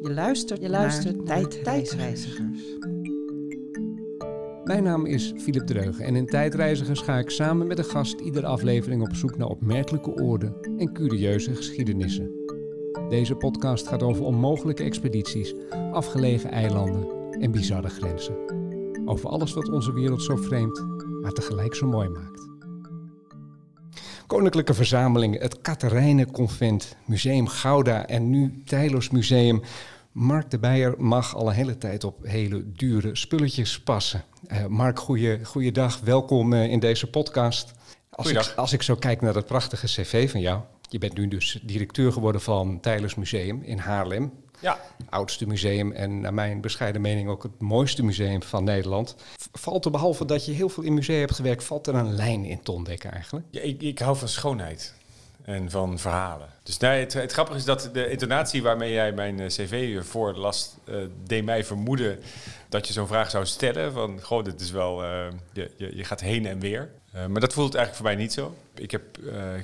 Je luistert, je luistert naar, tijdreizigers. Mijn naam is Philip Dreugen en in Tijdreizigers ga ik samen met een gast iedere aflevering op zoek naar opmerkelijke oorden en curieuze geschiedenissen. Deze podcast gaat over onmogelijke expedities, afgelegen eilanden en bizarre grenzen. Over alles wat onze wereld zo vreemd, maar tegelijk zo mooi maakt. Koninklijke Verzameling, het Katerijnenconvent, Museum Gouda en nu Tijlos Museum. Mark de Beijer mag al een hele tijd op hele dure spulletjes passen. Uh, Mark, goeie, goeiedag. Welkom uh, in deze podcast. Als ik, als ik zo kijk naar dat prachtige cv van jou. Je bent nu dus directeur geworden van Tijlos Museum in Haarlem. Ja. Oudste museum en naar mijn bescheiden mening ook het mooiste museum van Nederland. Valt er behalve dat je heel veel in musea hebt gewerkt, valt er een lijn in te eigenlijk? Ja, ik, ik hou van schoonheid en van verhalen. Dus nee, het, het, grappige is dat de intonatie waarmee jij mijn uh, cv voorlas, uh, deed mij vermoeden dat je zo'n vraag zou stellen. Van, goh, dit is wel, uh, je, je, je, gaat heen en weer. maar dat voelt eigenlijk voor mij niet zo. Ik heb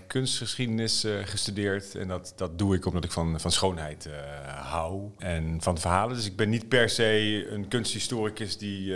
kunstgeschiedenis gestudeerd en dat, dat doe ik omdat ik van, van schoonheid hou en van verhalen. Dus ik ben niet per se een kunsthistoricus die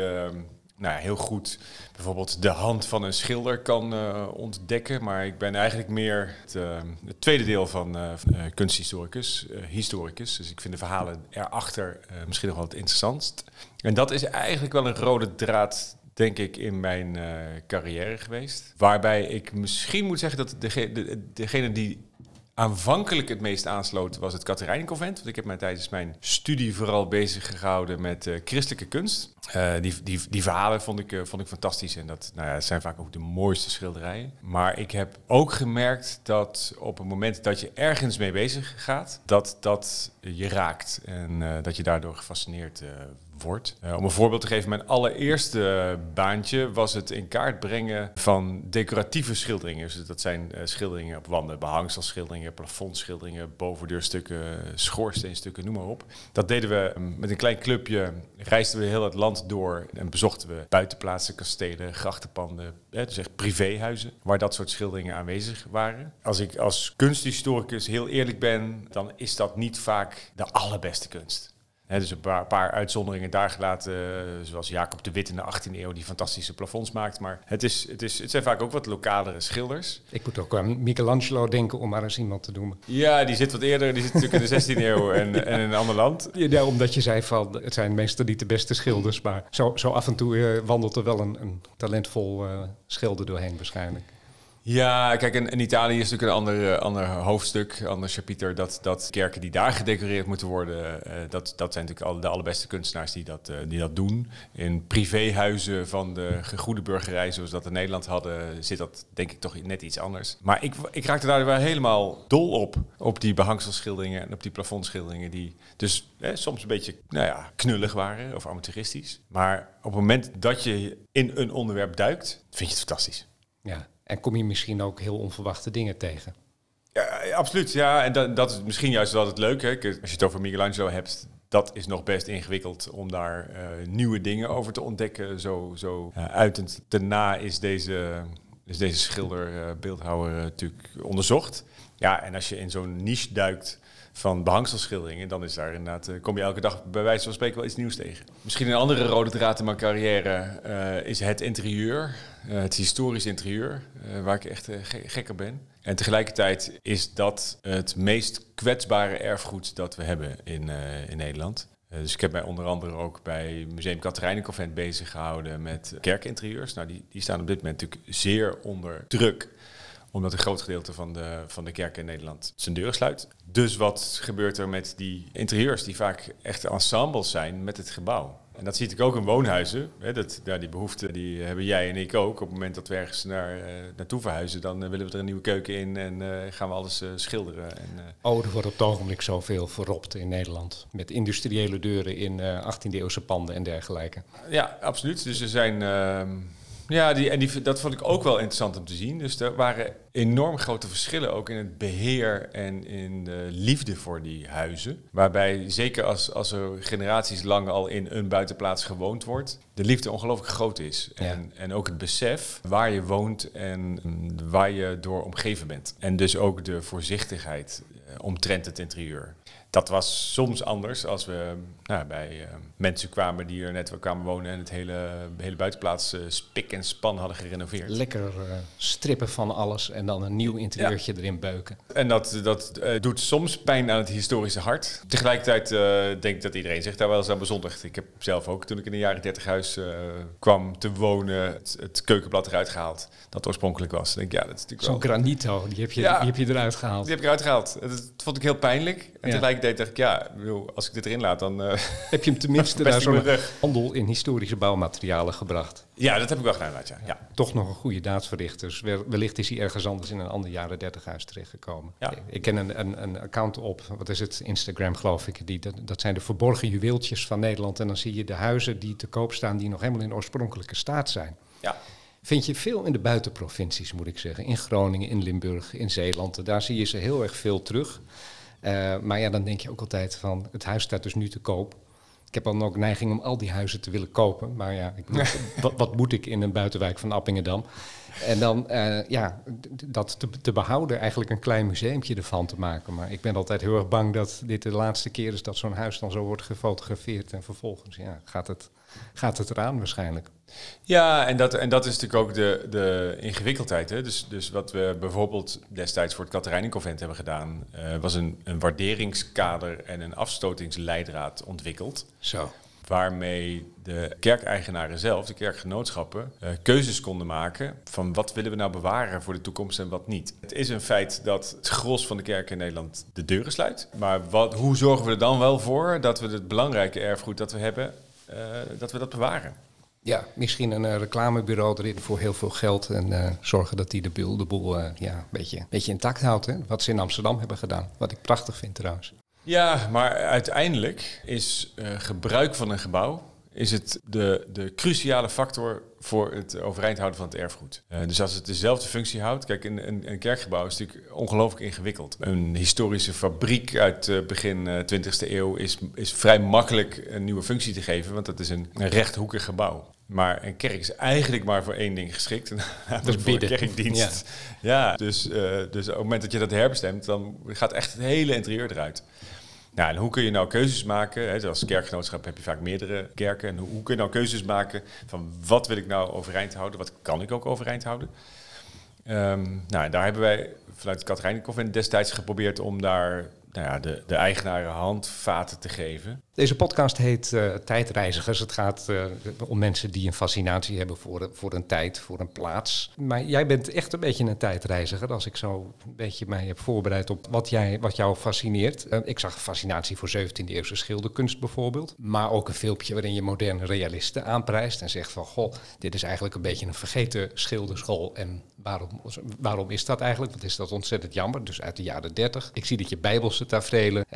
nou heel goed bijvoorbeeld de hand van een schilder kan uh, ontdekken. Maar ik ben eigenlijk meer het, uh, het tweede deel van uh, kunsthistoricus, historicus. Dus ik vind de verhalen erachter misschien nog wel het interessantst. En dat is eigenlijk wel een rode draad denk ik, in mijn carrière geweest. Waarbij ik misschien moet zeggen dat degene, de, degene die aanvankelijk het meest aansloot was het Katerijnenconvent. Want ik heb mij tijdens mijn studie vooral bezig gehouden met uh, christelijke kunst. Uh, die, die, die verhalen vond ik, uh, vond ik fantastisch en dat nou ja, zijn vaak ook de mooiste schilderijen. Maar ik heb ook gemerkt dat op het moment dat je ergens mee bezig gaat, dat dat je raakt en dat je daardoor gefascineerd wordt. Uh, om een voorbeeld te geven, mijn allereerste baantje was het in kaart brengen van decoratieve schilderingen. Dus dat zijn uh, schilderingen op wanden, behangselschilderingen, plafondschilderingen, bovendeurstukken, schoorsteenstukken, noem maar op. Dat deden we met een klein clubje, reisden we heel het land door en bezochten we buitenplaatsen, kastelen, grachtenpanden, hè, dus echt privéhuizen, waar dat soort schilderingen aanwezig waren. Als ik als kunsthistoricus heel eerlijk ben, dan is dat niet vaak de allerbeste kunst dus een paar, paar, uitzonderingen daar gelaten, eh, zoals Jacob de Wit in de 18e eeuw, die fantastische plafonds maakt. Maar het, is, het, is, het zijn vaak ook wat lokalere schilders. Ik moet ook aan Michelangelo denken, om maar eens iemand te noemen. Ja, die zit wat eerder, die zit natuurlijk in de 16e eeuw en, en, in een ander land. Ja, omdat je zei van, het zijn meestal niet de beste schilders, maar zo, zo af en toe uh, wandelt er wel een, een talentvol uh, schilder doorheen waarschijnlijk. Ja, kijk, in, in, Italië is natuurlijk een ander, uh, ander hoofdstuk, ander chapiter. Dat, dat kerken die daar gedecoreerd moeten worden, uh, dat, dat zijn natuurlijk al de allerbeste kunstenaars die dat, die dat doen. In privéhuizen van de gegoede burgerij, zoals dat in Nederland hadden, zit dat denk ik toch net iets anders. Maar ik, ik raakte daar wel helemaal dol op, op die behangselschilderingen en op die plafondschilderingen, die dus soms een beetje nou ja, knullig waren of amateuristisch. Maar op het moment dat je in een onderwerp duikt, vind je het fantastisch. Ja, en kom je misschien ook heel onverwachte dingen tegen. Ja, absoluut. Ja, en dat, dat is misschien juist wel het leuke. Als je het over Michelangelo hebt, dat is nog best ingewikkeld om daar uh, nieuwe dingen over te ontdekken. Zo, zo uh, uitend daarna is deze, is deze schilder, uh, beeldhouwer natuurlijk onderzocht. Ja, en als je in zo'n niche duikt van behangselschilderingen, dan is daar inderdaad, kom je elke dag bij wijze van spreken wel iets nieuws tegen. Misschien een andere rode draad in mijn carrière is het interieur. Uh, het historisch interieur, waar ik echt gekker ben. En tegelijkertijd is dat het meest kwetsbare erfgoed dat we hebben in, in Nederland. dus ik heb mij onder andere ook bij Museum Katerijnenconvent bezig gehouden met kerkinterieurs. Nou, die, die staan op dit moment natuurlijk zeer onder druk omdat een groot gedeelte van de, van de kerken in Nederland zijn deuren sluit. Dus wat gebeurt er met die interieurs die vaak echt ensembles zijn met het gebouw? En dat zie ik ook in woonhuizen. Hè, dat, ja, die behoefte die hebben jij en ik ook. Op het moment dat we ergens naar, uh, naartoe verhuizen, dan uh, willen we er een nieuwe keuken in en uh, gaan we alles schilderen. En, oh, er wordt op het ogenblik zoveel verropt in Nederland. Met industriële deuren in 18e-eeuwse panden en dergelijke. Ja, absoluut. Dus er zijn ehm, ja, die, en die, dat vond ik ook wel interessant om te zien. Dus er waren enorm grote verschillen ook in het beheer en in de liefde voor die huizen. Waarbij, zeker als, als er generaties lang al in een buitenplaats gewoond wordt, de liefde ongelooflijk groot is. En, en ook het besef waar je woont en waar je door omgeven bent. En dus ook de voorzichtigheid eh, omtrent het interieur. Dat was soms anders als we nou, bij uh, mensen kwamen die er net kwamen wonen en het hele, hele buitenplaats uh, spik en span hadden gerenoveerd. Lekker uh, strippen van alles en dan een nieuw interieurtje erin beuken. En dat, dat doet soms pijn aan het historische hart. Tegelijkertijd denk ik dat iedereen zich daar wel eens aan bezondigt. Ik heb zelf ook, toen ik in de jaren 30 huis kwam te wonen, het, het, keukenblad eruit gehaald. Dat oorspronkelijk was. Denk, ja, dat is natuurlijk Zo'n granito, die heb, je, die heb je eruit gehaald. Die heb ik eruit gehaald. Dat, dat vond ik heel pijnlijk. En tegelijkertijd dacht ik, ja, als ik dit erin laat, dan... Uh, heb je hem tenminste naar zo'n handel in historische bouwmaterialen gebracht? Ja, dat heb ik wel gedaan, ja. ja. Toch nog een goede daad verricht. Dus wellicht is hij ergens anders in een ander jaren 30 huis terechtgekomen. Ja. Ik ken een, een, een, account op, wat is het, Instagram geloof ik. Die, dat, dat zijn de verborgen juweeltjes van Nederland. En dan zie je de huizen die te koop staan, die nog helemaal in oorspronkelijke staat zijn. Ja. Vind je veel in de buitenprovincies, moet ik zeggen. In Groningen, in Limburg, in Zeeland. Daar zie je ze heel erg veel terug. Uh, maar ja, dan denk je ook altijd van, het huis staat dus nu te koop. Ik heb dan ook neiging om al die huizen te willen kopen. Maar ja, ik wat, wat, moet ik in een buitenwijk van Appingedam? En dan uh, ja, dat te, te, behouden, eigenlijk een klein museumpje ervan te maken. Maar ik ben altijd heel erg bang dat dit de laatste keer is dat zo'n huis dan zo wordt gefotografeerd. En vervolgens ja, gaat, het, gaat het eraan waarschijnlijk. Ja, en dat, en dat is natuurlijk ook de, de ingewikkeldheid. Hè? Dus, dus wat we bijvoorbeeld destijds voor het Katerijnenconvent hebben gedaan, uh, was een, een waarderingskader en een afstotingsleidraad ontwikkeld. Zo. Waarmee de kerkeigenaren zelf, de kerkgenootschappen, uh, keuzes konden maken van wat willen we nou bewaren voor de toekomst en wat niet. Het is een feit dat het gros van de kerken in Nederland de deuren sluit. Maar wat, hoe zorgen we er dan wel voor dat we het belangrijke erfgoed dat we hebben, uh, dat we dat bewaren? Ja, misschien een uh, reclamebureau erin voor heel veel geld en zorgen dat die de boel, de boel ja, een beetje, beetje intact houdt. Wat ze in Amsterdam hebben gedaan. Wat ik prachtig vind trouwens. Ja, maar uiteindelijk is gebruik van een gebouw is het de, de cruciale factor voor het overeind houden van het erfgoed. dus als het dezelfde functie houdt, kijk, een, een, een kerkgebouw is natuurlijk ongelooflijk ingewikkeld. Een historische fabriek uit begin 20e eeuw is, is vrij makkelijk een nieuwe functie te geven, want dat is een, een rechthoekig gebouw. Maar een kerk is eigenlijk maar voor één ding geschikt. dat is bidden. kerkdienst. Ja, ja dus, dus op het moment dat je dat herbestemt, dan gaat echt het hele interieur eruit. Nou, en hoe kun je nou keuzes maken? Hè, als kerkgenootschap heb je vaak meerdere kerken. En hoe, kun je nou keuzes maken van wat wil ik nou overeind houden? Wat kan ik ook overeind houden? Um, nou, daar hebben wij vanuit het Katerijnenconvent destijds geprobeerd om daar nou ja, de, de eigenaren handvaten te geven. Deze podcast heet uh, Tijdreizigers. Het gaat uh, om mensen die een fascinatie hebben voor, voor een tijd, voor een plaats. Maar jij bent echt een beetje een tijdreiziger. Als ik zo een beetje mij heb voorbereid op wat, jij, wat jou fascineert. Uh, ik zag fascinatie voor 17e-eeuwse schilderkunst bijvoorbeeld. Maar ook een filmpje waarin je moderne realisten aanprijst. En zegt van, goh, dit is eigenlijk een beetje een vergeten schilderschool. En waarom, waarom is dat eigenlijk? Wat is dat ontzettend jammer. Dus uit de jaren 30. Ik zie dat je bijbelse tafereelen,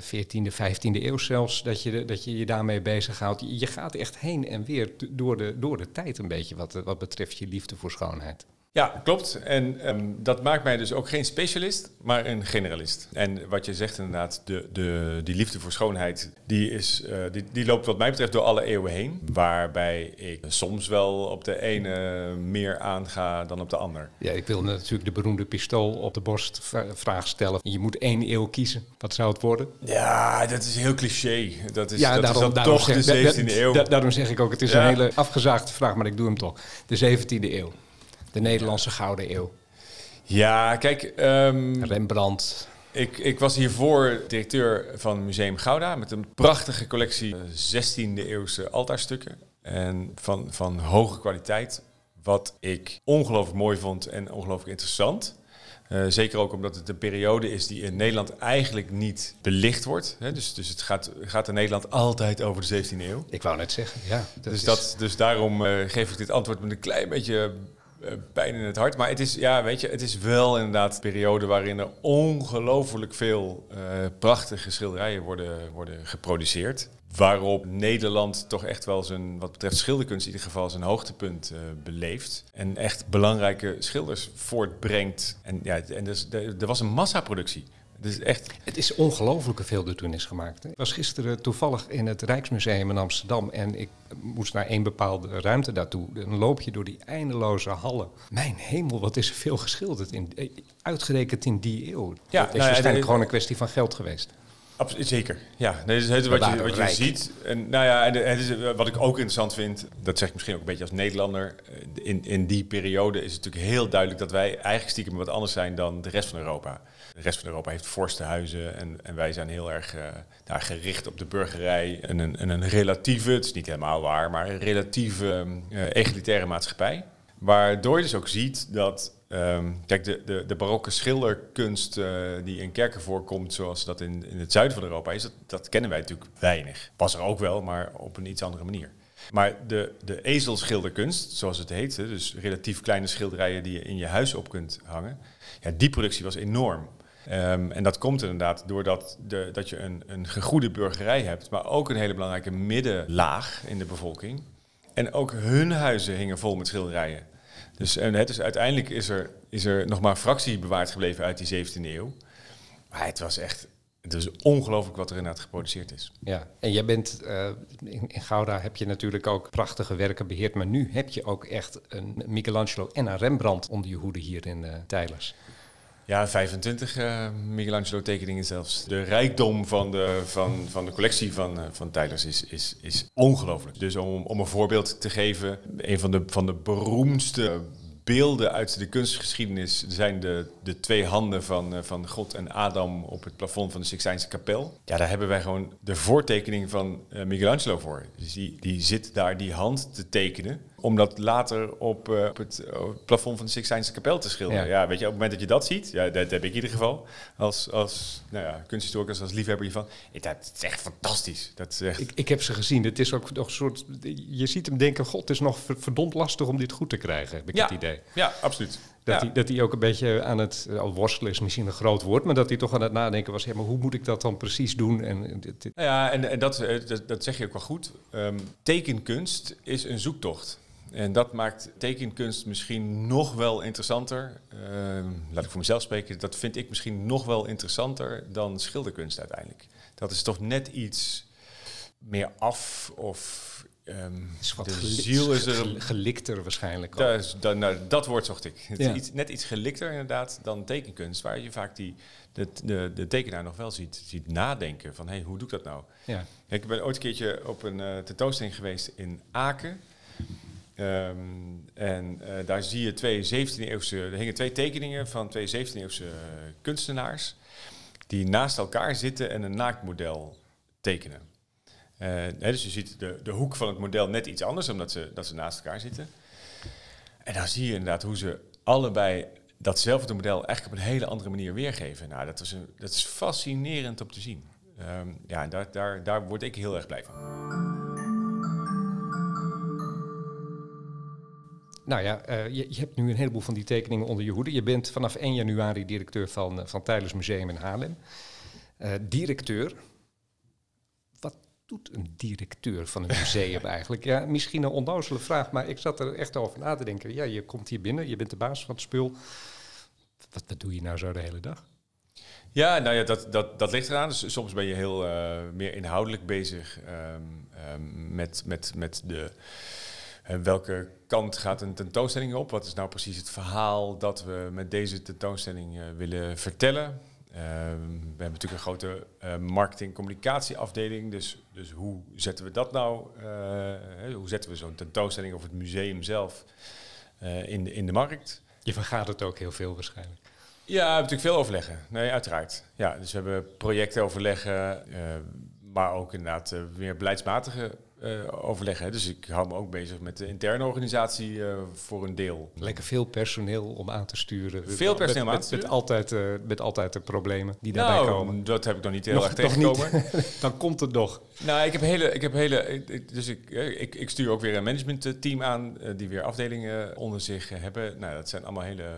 14e, 15e eeuw zelfs dat je, dat je je daarmee bezighoudt. Je, gaat echt heen en weer door de, door de tijd een beetje wat, wat betreft je liefde voor schoonheid. Ja, klopt. En um, dat maakt mij dus ook geen specialist, maar een generalist. En wat je zegt inderdaad, de, de, die liefde voor schoonheid, die, is, uh, die, die loopt wat mij betreft door alle eeuwen heen. Waarbij ik soms wel op de ene meer aanga dan op de ander. Ja, ik wil natuurlijk de beroemde pistool op de borst vraag stellen. Je moet één eeuw kiezen. Wat zou het worden? Ja, dat is heel cliché. Dat is, ja, dat daarom, is dan toch zeg, de 17e eeuw. Da, daarom zeg ik ook, het is ja. een hele afgezaagde vraag, maar ik doe hem toch. De 17e eeuw de Nederlandse Gouden Eeuw. Ja, kijk... Um, Rembrandt. Ik, ik, was hiervoor directeur van Museum Gouda met een prachtige collectie 16e eeuwse altaarstukken. En van, van hoge kwaliteit. Wat ik ongelooflijk mooi vond en ongelooflijk interessant. Uh, zeker ook omdat het een periode is die in Nederland eigenlijk niet belicht wordt. Hè? Dus, dus het gaat, gaat in Nederland altijd over de 17e eeuw. Ik wou net zeggen, ja. dus, is... dat, dus daarom uh, geef ik dit antwoord met een klein beetje eh, pijn in het hart. Maar het is, ja, weet je, het is wel inderdaad een periode waarin er ongelooflijk veel uh, prachtige schilderijen worden, worden geproduceerd. Waarop Nederland toch echt wel zijn, wat betreft schilderkunst in ieder geval, zijn hoogtepunt uh, beleeft. En echt belangrijke schilders voortbrengt. En ja, en dus, er was een massaproductie. Dus echt... Het is ongelooflijk hoeveel er toen is gemaakt. Ik was gisteren toevallig in het Rijksmuseum in Amsterdam en ik moest naar één bepaalde ruimte daartoe. Dan loop je door die eindeloze hallen. Mijn hemel, wat is er veel geschilderd, in, uitgerekend in die eeuw. Ja, het is nou waarschijnlijk gewoon een kwestie van geld geweest. zeker, ja. Nee, het is wat je, wat je ziet. En, nou ja, en het is, wat ik ook interessant vind, dat zeg ik misschien ook een beetje als Nederlander. Eh, in, in die periode is het natuurlijk heel duidelijk dat wij eigenlijk stiekem wat anders zijn dan de rest van Europa. De rest van Europa heeft vorstenhuizen en, en wij zijn heel erg uh, nou, gericht op de burgerij en een, en een relatieve, het is niet helemaal waar, maar een relatieve uh, egalitaire maatschappij. Waardoor je dus ook ziet dat Um, kijk, de, de, de barokke schilderkunst uh, die in kerken voorkomt, zoals dat in, in het zuiden van Europa is, dat, dat kennen wij natuurlijk weinig. Was er ook wel, maar op een iets andere manier. Maar de, de ezelschilderkunst, zoals het heet, dus relatief kleine schilderijen die je in je huis op kunt hangen, ja, die productie was enorm. Um, en dat komt inderdaad doordat de, dat je een, een gegoede burgerij hebt, maar ook een hele belangrijke middenlaag in de bevolking. En ook hun huizen hingen vol met schilderijen. Dus, en het is, uiteindelijk is er, is er nog maar fractie bewaard gebleven uit die 17e eeuw. Maar het was echt het is ongelooflijk wat er inderdaad geproduceerd is. Ja, en jij bent in, in, Gouda heb je natuurlijk ook prachtige werken beheerd, maar nu heb je ook echt een Michelangelo en een Rembrandt onder je hoede hier in uh, Tijlers. Ja, 25 uh, Michelangelo-tekeningen zelfs. De rijkdom van de, van, van de collectie van, uh, van is, is, is ongelooflijk. Dus om, om een voorbeeld te geven, een van de, van de beroemdste beelden uit de kunstgeschiedenis zijn de, de twee handen van, uh, van God en Adam op het plafond van de Sixtijnse kapel. Ja, daar hebben wij gewoon de voortekening van Michelangelo voor. Dus die, die zit daar die hand te tekenen om dat later op, uh, op het plafond van de Sixtijnse kapel te schilderen. Ja. ja. weet je, op het moment dat je dat ziet, ja, dat heb ik in ieder geval, als, als nou ja, kunsthistoricus, als liefhebber hiervan, dat is echt fantastisch. Dat is echt... ik, ik heb ze gezien. Het is ook nog een soort, je ziet hem denken, god, het is nog verdomd lastig om dit goed te krijgen, heb ik ja. het idee. Ja, absoluut. Dat, ja. hij, dat hij ook een beetje aan het, al worstelen is misschien een groot woord, maar dat hij toch aan het nadenken was, ja, maar hoe moet ik dat dan precies doen? En, dit, dit. Nou ja, en, en dat, dat, dat, zeg je ook wel goed. Um, tekenkunst is een zoektocht. En dat maakt tekenkunst misschien nog wel interessanter. Uh, laat ik voor mezelf spreken. Dat vind ik misschien nog wel interessanter dan schilderkunst uiteindelijk. Dat is toch net iets meer af of Um, is de ziel is er gelikter waarschijnlijk. Dat, dat, nou, dat woord zocht ik. Het ja. is iets, net iets gelikter inderdaad dan tekenkunst, waar je vaak die, de, de, de tekenaar nog wel ziet, ziet nadenken van hé, hey, hoe doe ik dat nou? Ja. Ik ben ooit een keertje op een uh, tentoonstelling geweest in Aken. Um, en uh, daar zie je twee 17e-eeuwse, er hingen twee tekeningen van twee 17e-eeuwse kunstenaars die naast elkaar zitten en een naaktmodel tekenen. Uh, hè, dus je ziet de, de hoek van het model net iets anders, omdat ze, dat ze naast elkaar zitten. En dan zie je inderdaad hoe ze allebei datzelfde model eigenlijk op een hele andere manier weergeven. Nou, dat, was een, dat is fascinerend om te zien. Um, ja, daar, daar, daar word ik heel erg blij van. Nou ja, uh, je, je, hebt nu een heleboel van die tekeningen onder je hoede. Je bent vanaf 1 januari directeur van, uh, van Tijdens Museum in Haarlem. Uh, directeur. Wat doet een directeur van een museum eigenlijk? Ja, misschien een onnozele vraag, maar ik zat er echt over na te denken. Ja, je komt hier binnen, je bent de baas van het spul. Wat, wat doe je nou zo de hele dag? Ja, nou ja, dat, dat, dat ligt eraan. Dus soms ben je heel meer inhoudelijk bezig um, um, met, met, met de... En welke kant gaat een tentoonstelling op? Wat is nou precies het verhaal dat we met deze tentoonstelling uh, willen vertellen? Uh, we hebben natuurlijk een grote uh, marketing-communicatieafdeling. Dus, dus hoe zetten we dat nou? Hoe zetten we zo'n tentoonstelling of het museum zelf in, de, in de markt? Je vergaat het ook heel veel waarschijnlijk. Ja, we hebben natuurlijk veel overleggen. Nee, uiteraard. Ja, dus we hebben projectoverleggen, maar ook inderdaad meer beleidsmatige uh, overleggen. Dus ik hou me ook bezig met de interne organisatie uh, voor een deel. Lekker veel personeel om aan te sturen. Veel personeel met, aan te sturen? Met, met altijd, uh, met altijd de problemen die nou, daarbij komen. dat heb ik nog niet heel nog, erg tegengekomen. Dan komt het nog. Nou, ik heb hele... Ik heb hele dus ik, ik, ik stuur ook weer een managementteam aan... die weer afdelingen onder zich hebben. Nou, dat zijn allemaal hele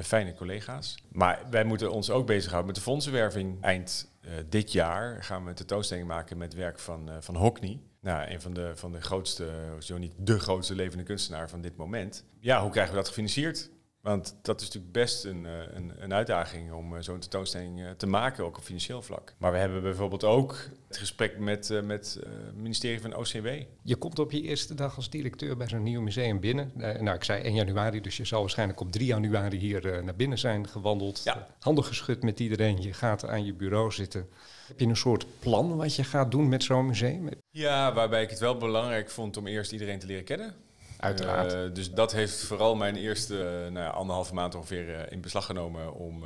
fijne collega's. Maar wij moeten ons ook bezighouden met de fondsenwerving. Eind dit jaar gaan we een tentoonstelling maken met werk van, van Hockney. Nou, een van de, van de grootste, zo niet de grootste levende kunstenaar van dit moment. Ja, hoe krijgen we dat gefinancierd? Want dat is natuurlijk best een, eh, een, een uitdaging om eh, zo'n tentoonstelling eh, te maken, ook op financieel vlak. Maar we hebben bijvoorbeeld ook het gesprek met, met het ministerie van OCW. Je komt op je eerste dag als directeur bij zo'n nieuw museum binnen. nou, ik zei 1 januari, dus je zal waarschijnlijk op 3 januari hier naar binnen zijn gewandeld. Ja. Handen geschud met iedereen. Je gaat aan je bureau zitten. Heb je een soort plan wat je gaat doen met zo'n museum? Ja, waarbij ik het wel belangrijk vond om eerst iedereen te leren kennen. Uiteraard. Uh, dus dat heeft vooral mijn eerste uh, nou ja, anderhalve maand ongeveer uh, in beslag genomen om,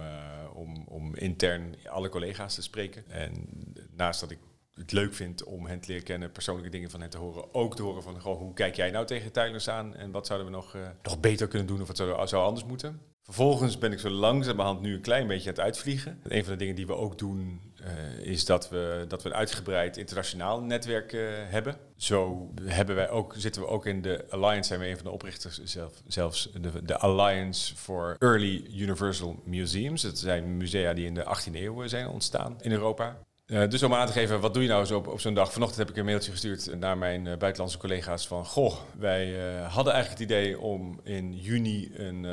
om, om intern alle collega's te spreken. En naast dat ik het leuk vind om hen te leren kennen, persoonlijke dingen van hen te horen, ook te horen van goh, hoe kijk jij nou tegen Tylers aan en wat zouden we nog, nog beter kunnen doen of wat zou, zou anders moeten. Vervolgens ben ik zo langzamerhand nu een klein beetje aan het uitvliegen. Een van de dingen die we ook doen uh, is dat we, dat we een uitgebreid internationaal netwerk uh, hebben. Zo hebben wij ook, zitten we ook in de Alliance, zijn we een van de oprichters zelf, zelfs, de, de Alliance for Early Universal Museums. Dat zijn musea die in de 18e eeuw zijn ontstaan in Europa. Uh, dus om aan te geven, wat doe je nou zo op, op zo'n dag? Vanochtend heb ik een mailtje gestuurd naar mijn uh, buitenlandse collega's van... Goh, wij uh, hadden eigenlijk het idee om in juni een,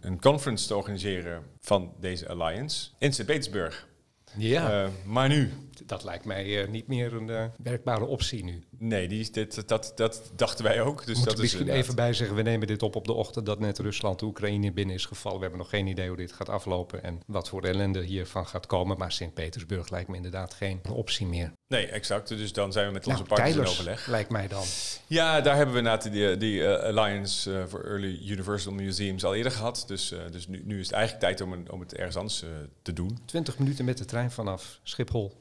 een conference te organiseren van deze alliance in Sint-Petersburg. Ja. maar nu, dat lijkt mij niet meer een werkbare optie nu. Nee, die dit, dat, dat dachten wij ook. Dus Moet dat misschien is even bij zeggen, we nemen dit op op de ochtend dat net Rusland, Oekraïne binnen is gevallen. We hebben nog geen idee hoe dit gaat aflopen en wat voor ellende hiervan gaat komen. Maar Sint-Petersburg lijkt me inderdaad geen optie meer. Nee, exact. Dus dan zijn we met onze nou, partners in overleg. lijkt mij dan. Ja, daar hebben we inderdaad die, die uh, Alliance uh, for Early Universal Museums al eerder gehad. Dus, uh, dus nu, nu is het eigenlijk tijd om, een, om het ergens anders te doen. 20 minuten met de trein vanaf Schiphol.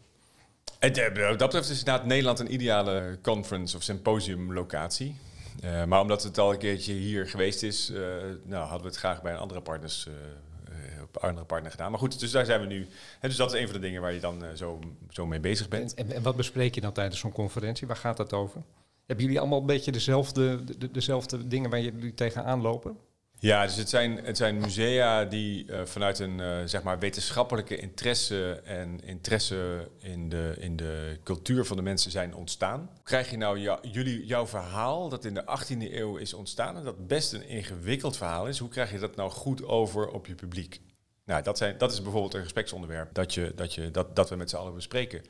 En dat betreft is inderdaad Nederland een ideale conference of symposium locatie. Uh, maar omdat het al een keertje hier geweest is, uh, nou, hadden we het graag bij een andere, partners, op andere partner gedaan. Maar goed, dus daar zijn we nu. Dus dat is een van de dingen waar je dan zo, zo mee bezig bent. En, en, wat bespreek je dan tijdens zo'n conferentie? Waar gaat dat over? Hebben jullie allemaal een beetje dezelfde, de, dezelfde dingen waar jullie tegenaan lopen? Ja, dus het zijn, het zijn musea die uh, vanuit een uh, zeg maar wetenschappelijke interesse en interesse in de, in de cultuur van de mensen zijn ontstaan. Krijg je nou jullie, jouw verhaal dat in de 18e eeuw is ontstaan en dat best een ingewikkeld verhaal is, hoe krijg je dat nou goed over op je publiek? Nou, dat, zijn, dat is bijvoorbeeld een gespreksonderwerp dat, je, dat, je, dat, dat we met z'n allen bespreken.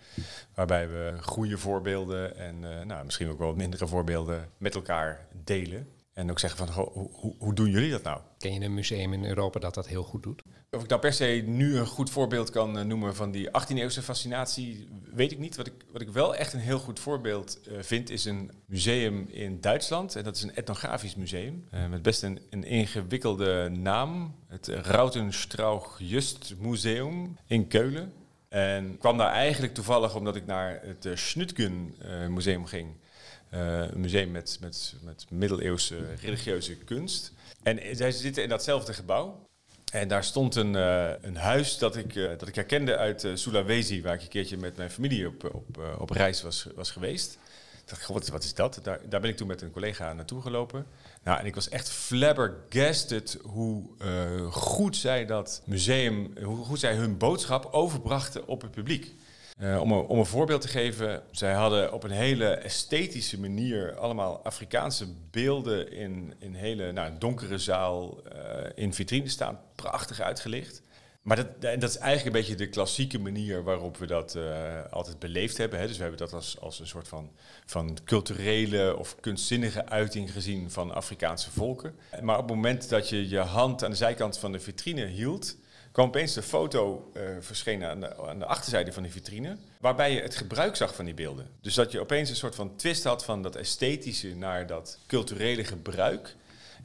Waarbij we goede voorbeelden en uh, nou, misschien ook wel mindere voorbeelden met elkaar delen. En ook zeggen van, hoe, hoe, hoe, doen jullie dat nou? Ken je een museum in Europa dat dat heel goed doet? Of ik nou per se nu een goed voorbeeld kan uh, noemen van die 18e-eeuwse fascinatie, weet ik niet. Wat ik, wat ik wel echt een heel goed voorbeeld uh, vind, is een museum in Duitsland. En dat is een etnografisch museum. Uh, met best een, een, ingewikkelde naam. Het Rautenstrauch Just Museum in Keulen. En kwam daar eigenlijk toevallig omdat ik naar het Schnutgen Museum ging. Uh, een museum met, met, met middeleeuwse religieuze kunst. En zij zitten in datzelfde gebouw. En daar stond een, uh, een huis dat ik, uh, dat ik herkende uit Sulawesi, waar ik een keertje met mijn familie op, op, op reis was, was geweest. Ik dacht, wat, wat is dat? Daar, daar ben ik toen met een collega naartoe gelopen. Nou, en ik was echt flabbergasted hoe goed zij dat museum, hoe goed zij hun boodschap overbrachten op het publiek. Uh, om, een, om, een, voorbeeld te geven, zij hadden op een hele esthetische manier allemaal Afrikaanse beelden in een hele nou, donkere zaal uh, in vitrine staan, prachtig uitgelicht. Maar dat, dat is eigenlijk een beetje de klassieke manier waarop we dat uh, altijd beleefd hebben. Hè. Dus we hebben dat als, als een soort van, van culturele of kunstzinnige uiting gezien van Afrikaanse volken. Maar op het moment dat je je hand aan de zijkant van de vitrine hield, kwam opeens de foto uh, verschenen aan de, aan de, achterzijde van die vitrine, waarbij je het gebruik zag van die beelden. Dus dat je opeens een soort van twist had van dat esthetische naar dat culturele gebruik.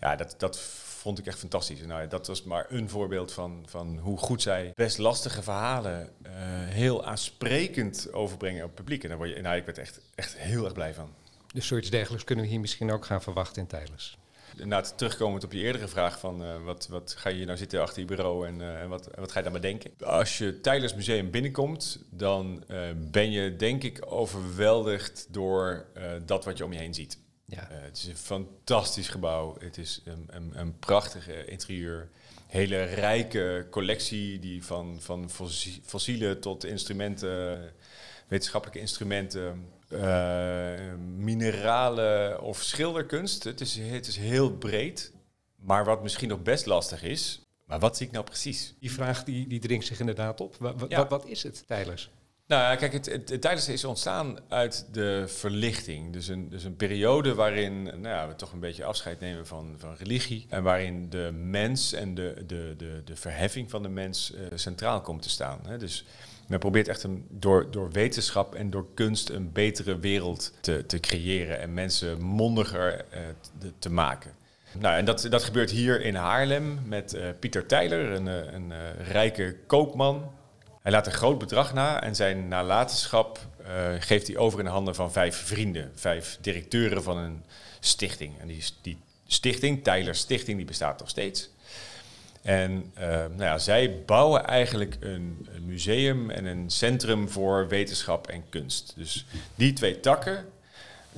Ja, dat, dat vond ik echt fantastisch. Nou, dat was maar een voorbeeld van, van hoe goed zij best lastige verhalen uh, heel aansprekend overbrengen op het publiek. En daar word je, nou, ik werd echt, echt heel erg blij van. Dus zoiets dergelijks kunnen we hier misschien ook gaan verwachten in Tijlers. Inderdaad, terugkomend op je eerdere vraag van uh, wat, wat ga je nou zitten achter je bureau en uh, wat, wat ga je dan bedenken? Als je tijdens museum binnenkomt, dan uh, ben je denk ik overweldigd door dat wat je om je heen ziet. Ja. het is een fantastisch gebouw. Het is een, een, een prachtige interieur. Hele rijke collectie die van, van fossielen tot instrumenten, wetenschappelijke instrumenten, mineralen of schilderkunst. Het is, het is heel breed. Maar wat misschien nog best lastig is, maar wat zie ik nou precies? Die vraag die, die dringt zich inderdaad op. Wat, Ja. wat, wat is het, Tijlers? Nou ja, kijk, het, het, het tijdens is ontstaan uit de verlichting. Dus een, dus een periode waarin nou ja, we toch een beetje afscheid nemen van, van religie. En waarin de mens en de, de, de, de verheffing van de mens eh, centraal komt te staan. Hè. Dus men probeert echt een, door, door wetenschap en door kunst een betere wereld te, te creëren. En mensen mondiger eh, te, te maken. Nou, en dat, dat gebeurt hier in Haarlem met eh, Pieter Tijler, een, eh, een rijke koopman. Hij laat een groot bedrag na en zijn nalatenschap geeft hij over in de handen van vijf vrienden, vijf directeuren van een stichting. En die, die stichting, Tijler Stichting, die bestaat nog steeds. En eh, nou ja, zij bouwen eigenlijk een, museum en een centrum voor wetenschap en kunst. Dus die twee takken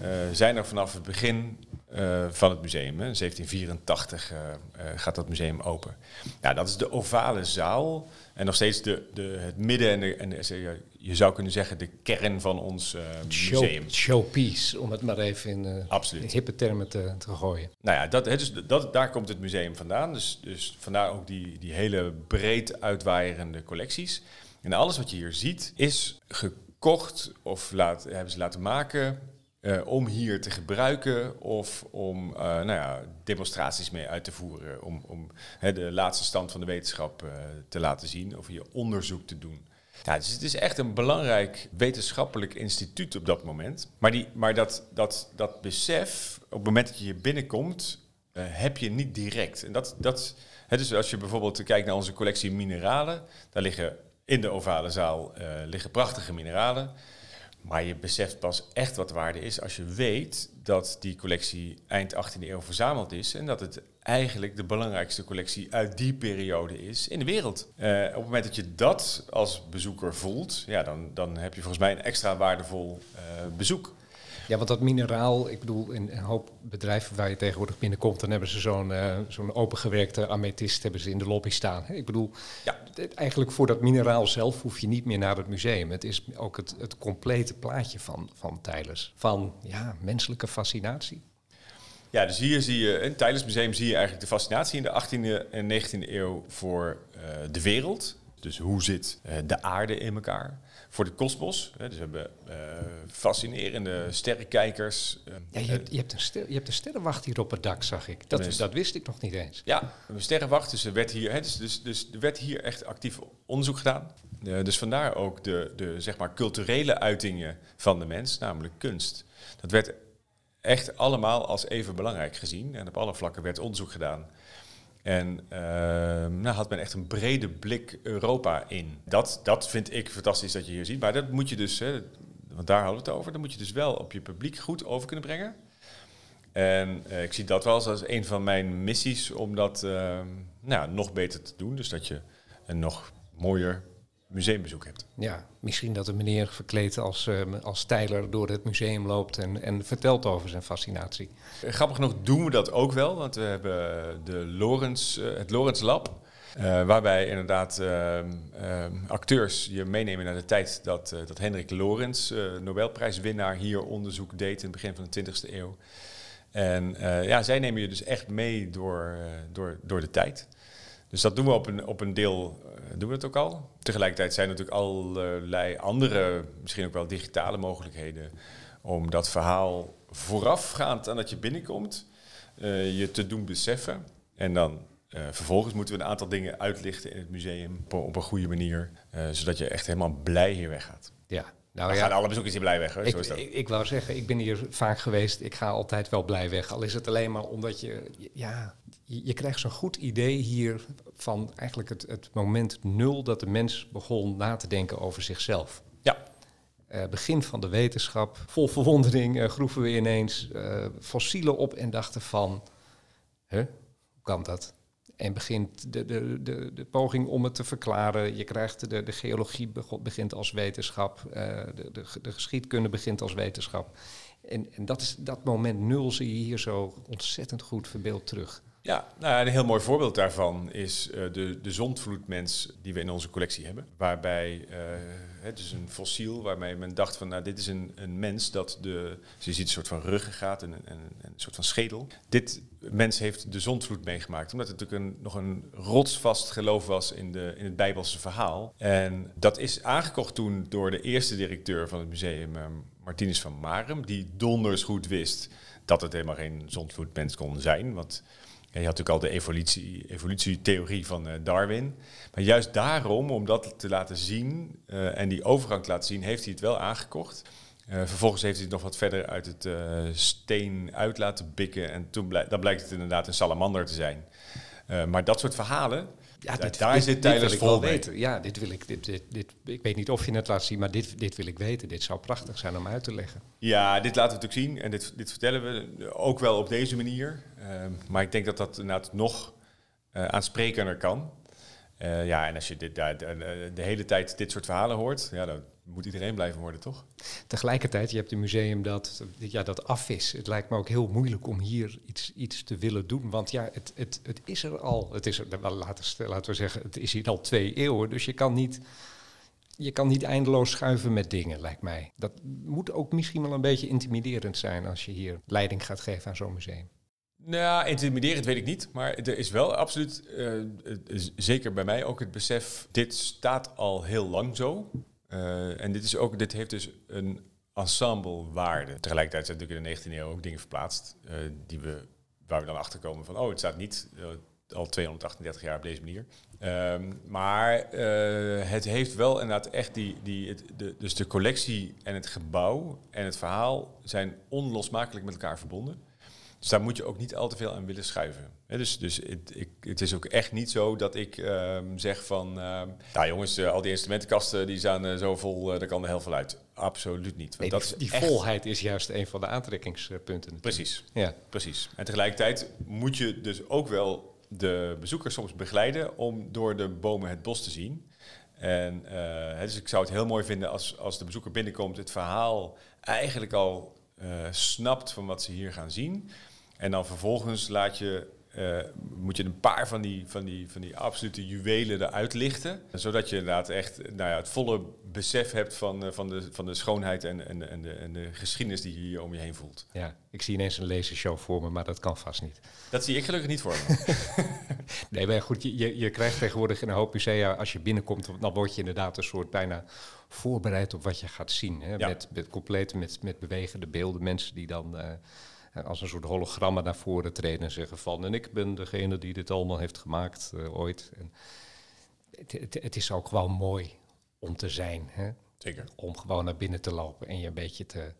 eh, zijn er vanaf het begin eh, van het museum. Hè. In 1784 eh, eh, gaat dat museum open. Ja, dat is de ovale zaal. En nog steeds de, de, het midden en, de, en de- je zou kunnen zeggen de kern van ons eh, museum. Show, showpiece, om het maar even in Absoluut. hippe termen te, te gooien. Nou ja, dat, dus dat, daar komt het museum vandaan. Dus, dus vandaar ook die, die hele breed uitwaaierende collecties. En alles wat je hier ziet is gekocht of laat, hebben ze laten maken eh, om hier te gebruiken of om nou ja, demonstraties mee uit te voeren. Om, om hè, de laatste stand van de wetenschap te laten zien of hier onderzoek te doen. Ja, dus het is echt een belangrijk wetenschappelijk instituut op dat moment. Maar, die, maar dat, dat, dat besef, op het moment dat je hier binnenkomt, eh, heb je niet direct. En dat, dat, dus als je bijvoorbeeld kijkt naar onze collectie mineralen, daar liggen in de ovale zaal eh, liggen prachtige mineralen. Maar je beseft pas echt wat de waarde is als je weet dat die collectie eind 18e eeuw verzameld is en dat het eigenlijk de belangrijkste collectie uit die periode is in de wereld. Eh, op het moment dat je dat als bezoeker voelt, ja, dan, dan heb je volgens mij een extra waardevol eh, bezoek. Ja, want dat mineraal, ik bedoel, in een hoop bedrijven waar je tegenwoordig binnenkomt, dan hebben ze zo'n eh, zo'n opengewerkte amethyst hebben ze in de lobby staan. Ik bedoel, Ja. eigenlijk voor dat mineraal zelf hoef je niet meer naar het museum. Het is ook het, het complete plaatje van, van Tijlers. Van ja, menselijke fascinatie. Ja, dus hier zie je, in het Tijlersmuseum zie je eigenlijk de fascinatie in de 18e en 19e eeuw voor eh, de wereld. Dus hoe zit eh, de aarde in elkaar? Voor de kosmos. Dus we hebben eh, fascinerende sterrenkijkers. eh, Ja, je, hebt, je, hebt een ster, je hebt een sterrenwacht hier op het dak, zag ik. Dat, Dus- dat wist ik nog niet eens. Ja, hebben sterrenwacht. Dus er werd hier, hè, dus, dus, dus er werd hier echt actief onderzoek gedaan. Eh, dus vandaar ook de, de zeg maar, culturele uitingen van de mens, namelijk kunst. Dat werd echt allemaal als even belangrijk gezien. En op alle vlakken werd onderzoek gedaan. En eh, nou had men echt een brede blik Europa in. Dat, dat vind ik fantastisch dat je hier ziet. Maar dat moet je dus, hè, want daar hadden we het over, dat moet je dus wel op je publiek goed over kunnen brengen. En eh, ik zie dat wel als, een van mijn missies om dat eh, nou, nog beter te doen. Dus dat je een nog mooier museumbezoek hebt. Ja, misschien dat een meneer verkleed als, eh, als Tijler door het museum loopt en, en vertelt over zijn fascinatie. Eh, Grappig genoeg doen we dat ook wel, want we hebben de Lorentz, eh, het Lorentz Lab. eh, waarbij inderdaad ehm, ehm, acteurs je meenemen naar de tijd dat, dat Hendrik Lorentz, Nobelprijswinnaar, hier onderzoek deed in het begin van de 20e eeuw. En ja, zij nemen je dus echt mee door, door, door de tijd. Dus dat doen we op een, op een deel, eh, doen we het ook al. Tegelijkertijd zijn er natuurlijk allerlei andere, misschien ook wel digitale mogelijkheden om dat verhaal voorafgaand aan dat je binnenkomt, eh, je te doen beseffen. En dan eh, vervolgens moeten we een aantal dingen uitlichten in het museum op, een goede manier, zodat je echt helemaal blij hier weggaat. Nou ja. gaan alle bezoekers hier blij weg, hoor. Ik, ik, ik wou zeggen, ik ben hier vaak geweest. Ik ga altijd wel blij weg. Al is het alleen maar omdat je... Ja, je, je krijgt zo'n goed idee hier van eigenlijk het, het moment nul... dat de mens begon na te denken over zichzelf. Ja, Eh, begin van de wetenschap. Vol verwondering eh, groeven we ineens eh, fossielen op en dachten van... Huh, hoe kan dat? En begint de, de, de, de poging om het te verklaren. Je krijgt de, de geologie begint als wetenschap. eh, de, de, de geschiedkunde begint als wetenschap. En, en dat, is, dat moment nul zie je hier zo ontzettend goed verbeeld terug. Ja, nou, een heel mooi voorbeeld daarvan is uh, de, de zondvloedmens die we in onze collectie hebben. Waarbij uh, het is een fossiel waarmee men dacht van nou, dit is een, een mens dat de. je ziet een soort van ruggengraat en een, een, een soort van schedel. Dit mens heeft de zondvloed meegemaakt. Omdat het natuurlijk een, nog een rotsvast geloof was in, de, in het Bijbelse verhaal. En dat is aangekocht toen door de eerste directeur van het museum, um, Martinus van Marum, die donders goed wist dat het helemaal geen zondvloedmens kon zijn. Want ja, je had natuurlijk al de evolutie, evolutietheorie van uh, Darwin. Maar juist daarom, om dat te laten zien uh, en die overgang te laten zien, heeft hij het wel aangekocht. Uh, vervolgens heeft hij het nog wat verder uit het steen uit laten bikken. En toen blijk, dan blijkt het inderdaad een salamander te zijn. Maar dat soort verhalen, ja, dit, daar dit, zit ik wel weten. Ja, dit wil ik. Dit, dit, dit, ik weet niet of je het laat zien, maar dit, dit wil ik weten. Dit zou prachtig zijn om uit te leggen. Ja, dit laten we natuurlijk zien en dit, dit vertellen we ook wel op deze manier. Uh, maar ik denk dat dat inderdaad nog uh, aansprekender kan. Uh, ja, en als je dit, de, de, de, hele tijd dit soort verhalen hoort, ja, dan moet iedereen blijven worden, toch? Tegelijkertijd, je hebt een museum dat, ja, dat af is. Het lijkt me ook heel moeilijk om hier iets, iets te willen doen. Want ja, het, het, het is er al. Het is er, laten, laten we zeggen, het is hier al twee eeuwen. Dus je kan niet je kan niet eindeloos schuiven met dingen, lijkt mij. Dat moet ook misschien wel een beetje intimiderend zijn als je hier leiding gaat geven aan zo'n museum. Nou, intimiderend weet ik niet, maar er is wel absoluut, uh, zeker bij mij ook het besef, dit staat al heel lang zo. Uh, en dit, is ook, dit heeft dus een ensemblewaarde. Tegelijkertijd zijn natuurlijk in de 19e eeuw ook dingen verplaatst uh, die we, waar we dan achter komen van, oh, het staat niet al 238 jaar op deze manier. Um, maar het heeft wel inderdaad echt die, die het, de, dus de collectie en het gebouw en het verhaal zijn onlosmakelijk met elkaar verbonden. Dus daar moet je ook niet al te veel aan willen schuiven. dus dus het, ik, het is ook echt niet zo dat ik um, zeg van... Uh, nou jongens, uh, al die instrumentenkasten die zijn uh, zo vol, daar kan er heel veel uit. Absoluut niet. Nee, dat die, die volheid is juist een van de aantrekkingspunten. Natuurlijk. Precies, ja. precies. En tegelijkertijd moet je dus ook wel de bezoeker soms begeleiden... om door de bomen het bos te zien... En dus ik zou het heel mooi vinden als, als de bezoeker binnenkomt, het verhaal eigenlijk al snapt van wat ze hier gaan zien. En dan vervolgens laat je, uh, moet je een paar van die, van, die, van die absolute juwelen eruit lichten. Zodat je inderdaad echt nou ja, het volle besef hebt van, uh, van, de, van de schoonheid en, en, en, de, en de geschiedenis die je hier om je heen voelt. Ja, ik zie ineens een lasershow voor me, maar dat kan vast niet. Dat zie ik gelukkig niet voor me. nee, maar goed, je, je krijgt tegenwoordig in een hoop musea, als je binnenkomt, dan word je inderdaad een soort bijna voorbereid op wat je gaat zien. Hè? Ja. Met, met compleet met, met bewegende beelden, mensen die dan uh, als een soort hologrammen naar voren treden en zeggen van... en ik ben degene die dit allemaal heeft gemaakt uh, ooit. En het, het, het, is ook gewoon mooi om te zijn. Hè? Zeker. Om gewoon naar binnen te lopen en je een beetje te,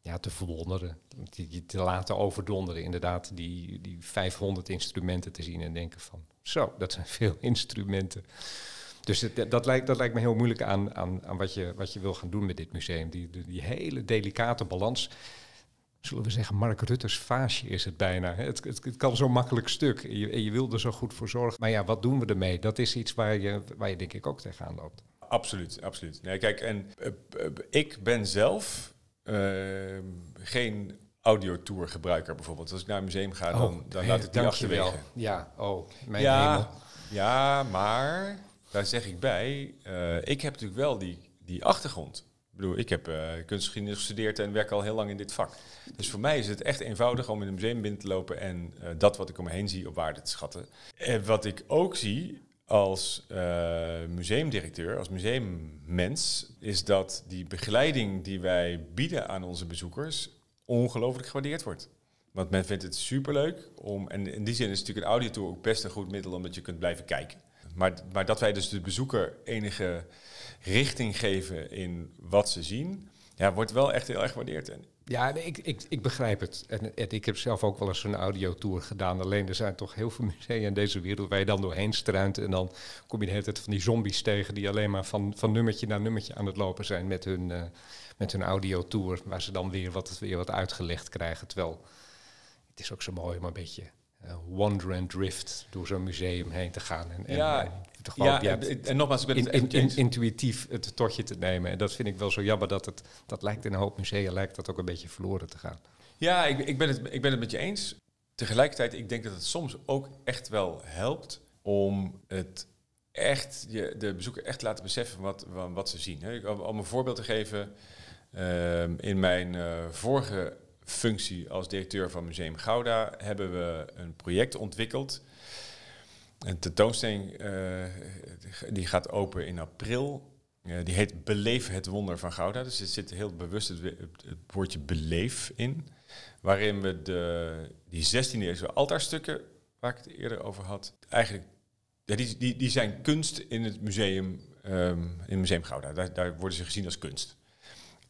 ja, te verwonderen. Je te laten overdonderen. Inderdaad, die, die 500 instrumenten te zien en denken van... zo, dat zijn veel instrumenten. Dus het, dat, lijkt, dat lijkt me heel moeilijk aan, aan, aan wat, je, wat je wil gaan doen met dit museum. Die, die hele delicate balans. Zullen we zeggen, Mark Rutte's vaasje is het bijna. Het, het, het kan zo'n makkelijk stuk. En je, en je wil er zo goed voor zorgen. Maar ja, wat doen we ermee? Dat is iets waar je, waar je denk ik ook tegenaan loopt. Absoluut, absoluut. Nee, kijk, en uh, uh, ik ben zelf uh, geen audiotour gebruiker bijvoorbeeld. Als ik naar een museum ga, dan, oh, dan laat ik die achterwege. Ja, oh, mijn ja, hemel. Ja, maar daar zeg ik bij, uh, ik heb natuurlijk wel die, die achtergrond. Ik heb uh, kunstgeschiedenis gestudeerd en werk al heel lang in dit vak. Dus voor mij is het echt eenvoudig om in een museum binnen te lopen en uh, dat wat ik om me heen zie op waarde te schatten. En wat ik ook zie als museumdirecteur, als museummens, is dat die begeleiding die wij bieden aan onze bezoekers ongelooflijk gewaardeerd wordt. Want men vindt het superleuk om, en in die zin is natuurlijk een audiotour ook best een goed middel omdat je kunt blijven kijken. Maar, maar dat wij dus de bezoeker enige richting geven in wat ze zien, ja, wordt wel echt heel erg gewaardeerd. Ja, ik, ik, ik begrijp het. En, ik heb zelf ook wel eens een audiotour gedaan. Alleen er zijn toch heel veel musea in deze wereld waar je dan doorheen struint. En dan kom je de hele tijd van die zombies tegen die alleen maar van, van nummertje naar nummertje aan het lopen zijn met hun, uh, met hun audiotour. Waar ze dan weer wat, weer wat uitgelegd krijgen. Terwijl het is ook zo mooi om een beetje uh, wander and drift door zo'n museum heen te gaan. En, en ja, en, ja, en, en, nogmaals, ik ben in, in, in, intuïtief het totje te nemen. En dat vind ik wel zo jammer dat het, dat lijkt in een hoop musea lijkt dat ook een beetje verloren te gaan. Ja, ik, ik, ben, het, ik ben het met je eens. tegelijkertijd, ik denk dat het soms ook echt wel helpt om het echt, je, de bezoeker echt te laten beseffen wat, wat ze zien. Hè. Om een voorbeeld te geven, ehm, in mijn uh, vorige functie als directeur van Museum Gouda hebben we een project ontwikkeld. Een tentoonstelling uh, die gaat open in april. Uh, die heet Beleef het wonder van Gouda. Dus er zit heel bewust het, woordje beleef in. Waarin we de, die 16e eeuwse altaarstukken, waar ik het eerder over had, eigenlijk die, die, die zijn kunst in het museum, um, in museum Gouda. Daar, daar worden ze gezien als kunst.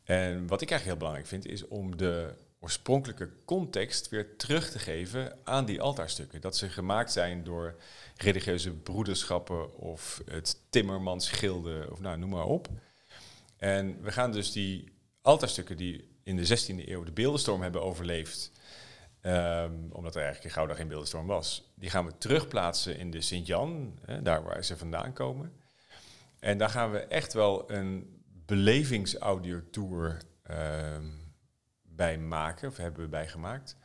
En wat ik eigenlijk heel belangrijk vind, is om de oorspronkelijke context weer terug te geven aan die altaarstukken. Dat ze gemaakt zijn door religieuze broederschappen of het Timmermansgilde, of nou, noem maar op. En we gaan dus die altaarstukken die in de 16e eeuw de beeldenstorm hebben overleefd, um, omdat er eigenlijk in Gouda geen beeldenstorm was, die gaan we terugplaatsen in de Sint-Jan, daar waar ze vandaan komen. En daar gaan we echt wel een belevingsaudiotour um, bij maken, of hebben we bij gemaakt.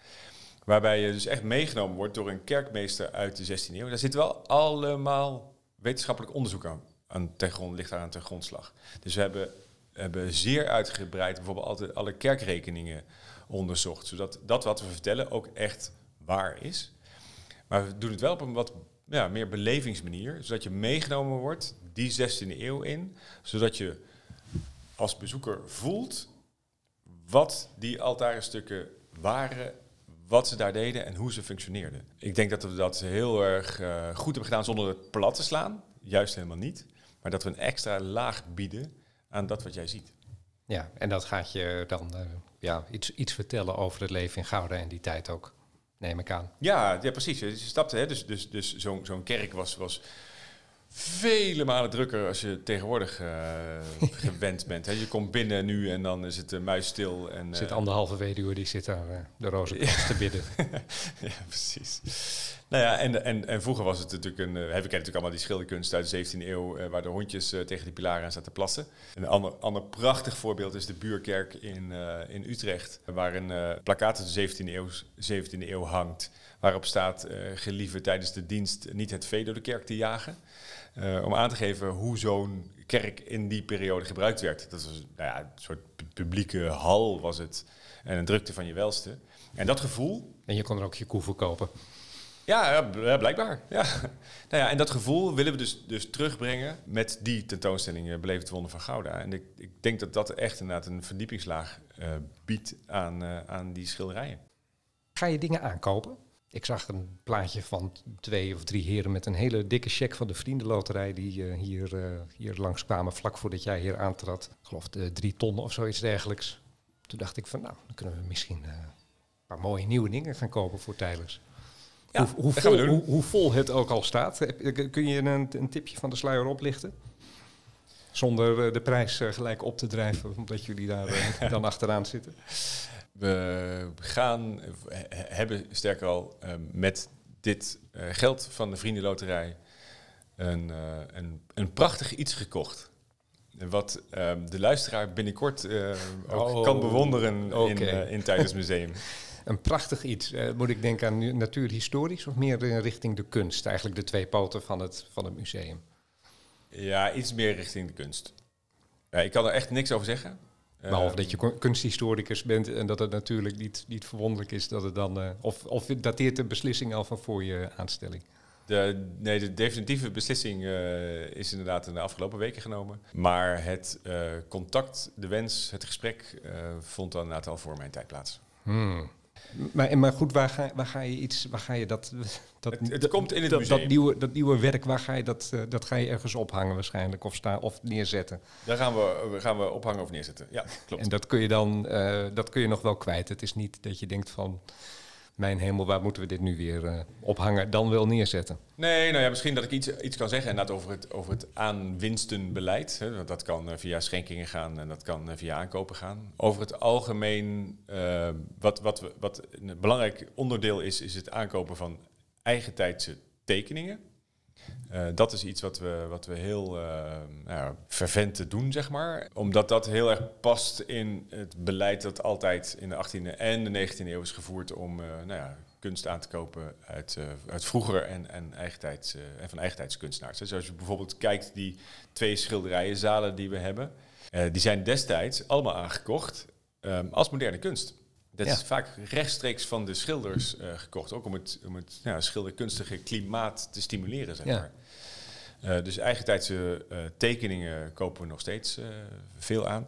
Waarbij je dus echt meegenomen wordt door een kerkmeester uit de 16e eeuw. Daar zit wel allemaal wetenschappelijk onderzoek aan, aan ten ligt daar aan ten grondslag. Dus we hebben, hebben zeer uitgebreid bijvoorbeeld altijd alle kerkrekeningen onderzocht. Zodat dat wat we vertellen ook echt waar is. Maar we doen het wel op een wat ja, meer belevingsmanier. Zodat je meegenomen wordt die 16e eeuw in. Zodat je als bezoeker voelt wat die altarenstukken waren, wat ze daar deden en hoe ze functioneerden. Ik denk dat we dat heel erg uh, goed hebben gedaan zonder het plat te slaan. Juist helemaal niet. Maar dat we een extra laag bieden aan dat wat jij ziet. Ja, en dat gaat je dan uh, ja, iets, iets vertellen over het leven in Gouda en die tijd ook, neem ik aan. Ja, ja precies. Je stapte, hè, dus, dus, dus zo'n zo'n kerk was, was vele malen drukker als je tegenwoordig uh, gewend bent. He, je komt binnen nu en dan is het uh, muisstil. En, uh, zit anderhalve weduwe die zit daar de roze te bidden. ja, precies. Nou ja, en, en, en vroeger was het natuurlijk een... heb ik natuurlijk allemaal die schilderkunst uit de 17e eeuw... waar de hondjes tegen die pilaren aan zaten te plassen. Een ander, ander prachtig voorbeeld is de Buurkerk in, in Utrecht... waar een plakkaat uit de 17e eeuw, 17e eeuw hangt... waarop staat... gelieve tijdens de dienst niet het vee door de kerk te jagen... Uh, om aan te geven hoe zo'n kerk in die periode gebruikt werd. Dat was nou ja, een soort publieke hal was het. En een drukte van je welste. En dat gevoel... En je kon er ook je koe verkopen. Ja, ja, blijkbaar. Ja. nou ja, en dat gevoel willen we dus, dus terugbrengen met die tentoonstelling uh, Beleefd Wonder van Gouda. En ik, ik, denk dat dat echt inderdaad een verdiepingslaag uh, biedt aan, uh, aan die schilderijen. Ga je dingen aankopen? Ik zag een plaatje van twee of drie heren met een hele dikke cheque van de Vriendenloterij die uh, hier, uh, hier langskwamen vlak voordat jij hier aantrad. Ik geloof de drie ton of zoiets dergelijks. Toen dacht ik van nou, dan kunnen we misschien een paar mooie nieuwe dingen gaan kopen voor Tijlers. Ja, hoe, hoe, vol, hoe, hoe, vol, het ook al staat. Kun je een, een tipje van de sluier oplichten? Zonder de prijs gelijk op te drijven, omdat jullie daar dan achteraan zitten. We gaan, hebben sterker al uh, met dit uh, geld van de Vriendenloterij een, uh, een, een prachtig iets gekocht. Wat ehm, de luisteraar binnenkort ook oh, kan bewonderen okay. in, in Tijdens Museum. een prachtig iets. moet ik denken aan natuurhistorisch of meer richting de kunst? Eigenlijk de twee poten van het, van het museum. Ja, iets meer richting de kunst. ik kan er echt niks over zeggen. Behalve dat je kunsthistoricus bent en dat het natuurlijk niet, niet verwonderlijk is dat het dan. Uh, of, of dateert de beslissing al van voor je aanstelling? De, nee, de definitieve beslissing uh, is inderdaad in de afgelopen weken genomen. Maar het uh, contact, de wens, het gesprek vond dan inderdaad al voor mijn tijd plaats. Hmm. Maar, maar goed, waar ga, waar ga je iets, waar ga je dat... dat het, het komt in het dat, museum. Dat nieuwe, dat nieuwe werk, waar ga je dat, uh, dat ga je ergens ophangen waarschijnlijk, of, staan of neerzetten? Daar gaan we, gaan we ophangen of neerzetten, ja, klopt. En dat kun je dan, uh, dat kun je nog wel kwijt. Het is niet dat je denkt van mijn hemel, waar moeten we dit nu weer uh, ophangen, dan wel neerzetten? Nee, nou ja, misschien dat ik iets, iets kan zeggen inderdaad over het, over het aanwinstenbeleid. Hè, dat kan uh, via schenkingen gaan en dat kan uh, via aankopen gaan. Over het algemeen, wat, wat, wat een belangrijk onderdeel is, is het aankopen van eigentijdse tekeningen. Uh, dat is iets wat we, wat we heel uh, doen, zeg maar. Omdat dat heel erg past in het beleid dat altijd in de 18e en de 19e eeuw is gevoerd om uh, nou ja, kunst aan te kopen uit, uit vroeger en, en, eigentijds, uh, en van eigentijds kunstenaars. Dus als je bijvoorbeeld kijkt, die twee schilderijen, zalen die we hebben, die zijn destijds allemaal aangekocht um, als moderne kunst. Dat ja. is vaak rechtstreeks van de schilders gekocht, ook om het, om het ja, schilderkunstige klimaat te stimuleren, zeg ja. maar. Uh, dus eigentijdse uh, tekeningen kopen we nog steeds veel aan.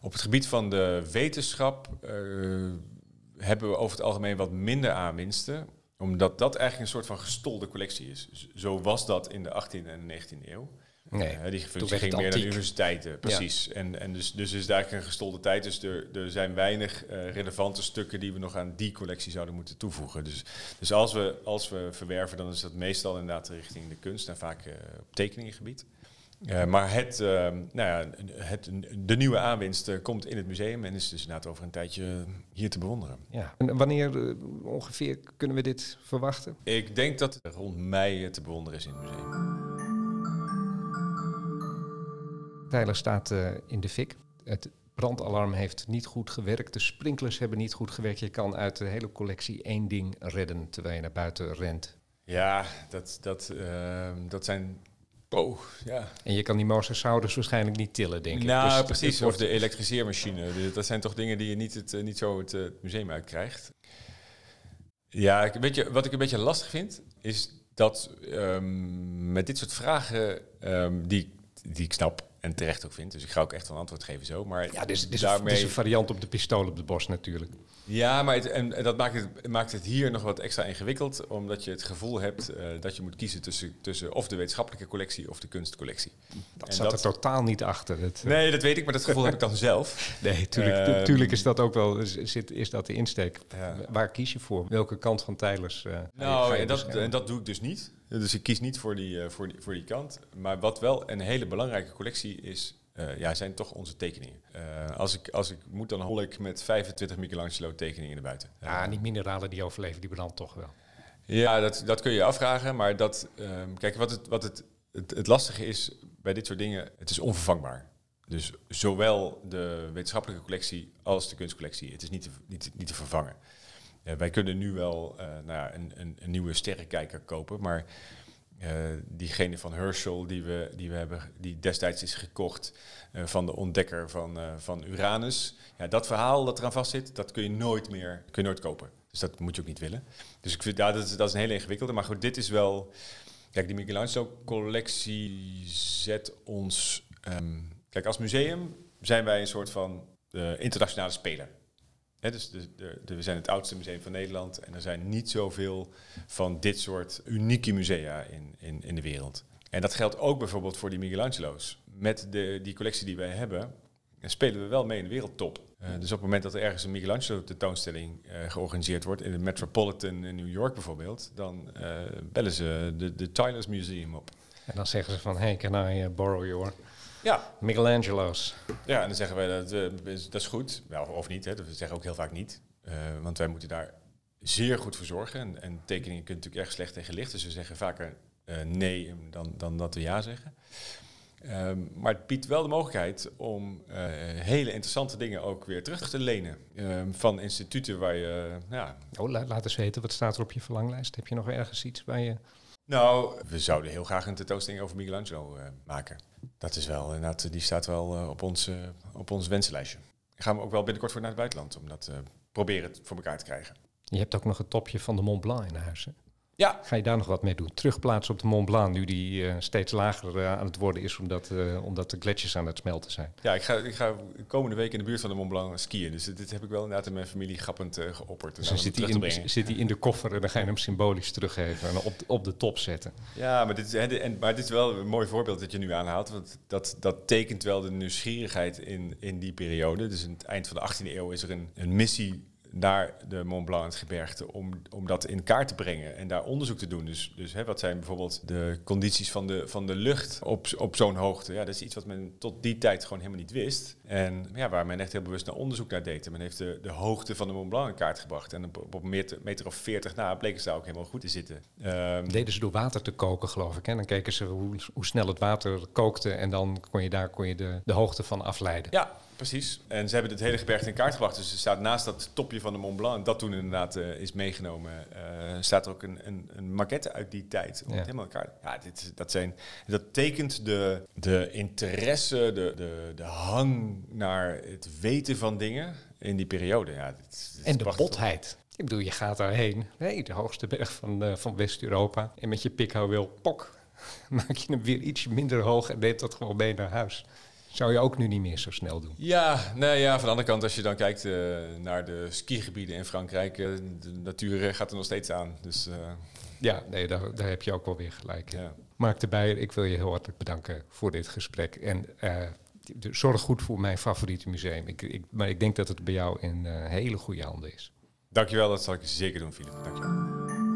Op het gebied van de wetenschap hebben we over het algemeen wat minder aanwinsten. Omdat dat eigenlijk een soort van gestolde collectie is. Zo was dat in de 18e en 19e eeuw. Nee, uh, die functie ging meer naar universiteiten, precies. En, en dus, dus is het eigenlijk een gestolde tijd. Dus er, er zijn weinig uh, relevante stukken die we nog aan die collectie zouden moeten toevoegen. Dus, dus als, we, als we verwerven, dan is dat meestal inderdaad richting de kunst en vaak uh, op tekeningengebied. Maar het, nou ja, het, de nieuwe aanwinst komt in het museum en is dus inderdaad over een tijdje hier te bewonderen. Ja. En wanneer ongeveer kunnen we dit verwachten? Ik denk dat het rond mei te bewonderen is in het museum. Tyler staat in de fik. Het brandalarm heeft niet goed gewerkt. De sprinklers hebben niet goed gewerkt. Je kan uit de hele collectie één ding redden terwijl je naar buiten rent. Ja, dat, dat, dat zijn Oh, ja. En je kan die mosasaurus waarschijnlijk niet tillen, denk ik. Nou, dus precies. Of de elektriseermachine. Dat zijn toch dingen die je niet, het, eh, niet zo het, eh, het museum uitkrijgt. Ja, weet je, wat ik een beetje lastig vind, is dat um, met dit soort vragen, um, die, die ik snap en terecht ook vind, dus ik ga ook echt een antwoord geven zo. Maar ja, dus, dus daarmee... is een variant op de pistool op de bos natuurlijk. Ja, maar het, en, dat maakt het, maakt het hier nog wat extra ingewikkeld, omdat je het gevoel hebt uh, dat je moet kiezen tussen, tussen of de wetenschappelijke collectie of de kunstcollectie. Dat en zat dat, er totaal niet achter. Het, nee, dat weet ik, maar dat gevoel heb ik dan zelf. Nee, tuurlijk, uh, tuurlijk is dat ook wel, zit, is dat de insteek. Ja. Waar kies je voor? Welke kant van Tijlers? Uh, nou, en dat, en dat doe ik dus niet. Dus ik kies niet voor die, voor, die, voor die kant. Maar wat wel een hele belangrijke collectie is, uh, ja, zijn toch onze tekeningen. Uh, als, ik, als ik moet, dan hol ik met 25 Michelangelo tekeningen naar buiten. Ja, niet mineralen die overleven, die brand toch wel. Ja, dat, dat kun je afvragen. Maar dat, um, kijk, wat, het, wat het, het, het lastige is bij dit soort dingen, het is onvervangbaar. Dus zowel de wetenschappelijke collectie als de kunstcollectie, het is niet te, niet, niet te vervangen. Uh, wij kunnen nu wel nou ja, een, een, een nieuwe sterrenkijker kopen, maar uh, diegene van Herschel die we, die we hebben, die destijds is gekocht uh, van de ontdekker van, uh, van Uranus. Ja, dat verhaal dat eraan vastzit, dat kun je nooit meer kun je nooit kopen. Dus dat moet je ook niet willen. Dus ik vind ja, dat, is, dat is een hele ingewikkelde. Maar goed, dit is wel. Kijk, die Michelangelo-collectie zet ons. Um, kijk, als museum zijn wij een soort van internationale speler dus de, de, we zijn het oudste museum van Nederland en er zijn niet zoveel van dit soort unieke musea in, in, in de wereld. En dat geldt ook bijvoorbeeld voor die Michelangelo's. Met de, die collectie die wij hebben, spelen we wel mee in de wereldtop. Uh, dus op het moment dat er ergens een Michelangelo tentoonstelling uh, georganiseerd wordt, in de Metropolitan in New York bijvoorbeeld, dan uh, bellen ze de, de Tyler's Museum op. En dan zeggen ze van, hey, can I borrow your ja. Michelangelo's. Ja, en dan zeggen wij dat, uh, dat is goed. Wel, of niet, hè. we zeggen ook heel vaak niet. Uh, want wij moeten daar zeer goed voor zorgen. En, en tekeningen kunnen natuurlijk erg slecht tegen licht. Dus we zeggen vaker uh, nee dan, dan dat we ja zeggen. Um, maar het biedt wel de mogelijkheid om hele interessante dingen ook weer terug te lenen. Um, van instituten waar je... ja. Oh, laat, laat eens weten, wat staat er op je verlanglijst? Heb je nog ergens iets waar je... Nou, we zouden heel graag een tentoonstelling over Michelangelo maken. Dat is wel, inderdaad, die staat wel uh, op, ons, uh, op ons wensenlijstje. Gaan we ook wel binnenkort voor naar het buitenland om dat uh, proberen voor elkaar te krijgen. Je hebt ook nog het topje van de Mont Blanc in huis. Hè? Ja. Ga je daar nog wat mee doen? Terugplaatsen op de Mont Blanc, nu die uh, steeds lager uh, aan het worden is, omdat, uh, omdat de gletsjers aan het smelten zijn. Ja, ik ga, ik ga komende week in de buurt van de Mont Blanc skiën. Dus dit heb ik wel inderdaad in mijn familie grappend geopperd. Dus dan zit hij, in, zit hij in de koffer en dan ga je hem symbolisch teruggeven en op, op de top zetten. Ja, maar dit, is, en, maar dit is wel een mooi voorbeeld dat je nu aanhaalt. Want dat, dat tekent wel de nieuwsgierigheid in, in die periode. Dus in het eind van de 18e eeuw is er een, een missie naar de Mont Blanc, het gebergte, om, om dat in kaart te brengen en daar onderzoek te doen. Dus, dus hè, wat zijn bijvoorbeeld de condities van de, van de lucht op, op zo'n hoogte? Ja, dat is iets wat men tot die tijd gewoon helemaal niet wist. En ja, waar men echt heel bewust naar onderzoek naar deed. En men heeft de, de hoogte van de Mont Blanc in kaart gebracht. En op, op een meter, meter of 40 na bleken ze daar ook helemaal goed te zitten. Um, Deden ze door water te koken, geloof ik. En dan keken ze hoe, hoe snel het water kookte en dan kon je daar kon je de, de hoogte van afleiden. Ja, Precies. En ze hebben het hele gebergte in kaart gebracht. Dus er staat naast dat topje van de Mont Blanc, en dat toen inderdaad uh, is meegenomen, uh, staat er ook een, een, een, maquette uit die tijd. Om ja. het helemaal in kaart. Ja, dit, dat, zijn, dat tekent de, de interesse, de, de, de hang naar het weten van dingen in die periode. Ja, dit, dit en de botheid. Ik bedoel, je gaat daarheen, nee, de hoogste berg van, uh, van West-Europa. En met je pikhouweel, pok, maak je hem weer ietsje minder hoog en neemt dat gewoon mee naar huis. Zou je ook nu niet meer zo snel doen? Ja, nee, ja van de andere kant, als je dan kijkt uh, naar de skigebieden in Frankrijk, uh, de natuur gaat er nog steeds aan. Dus, uh, ja, nee, daar, daar heb je ook wel weer gelijk. Ja. Mark de Beyer, ik wil je heel hartelijk bedanken voor dit gesprek. En zorg goed voor mijn favoriete museum. Ik, ik, maar ik denk dat het bij jou in hele goede handen is. Dankjewel, dat zal ik zeker doen, Philip. Dankjewel.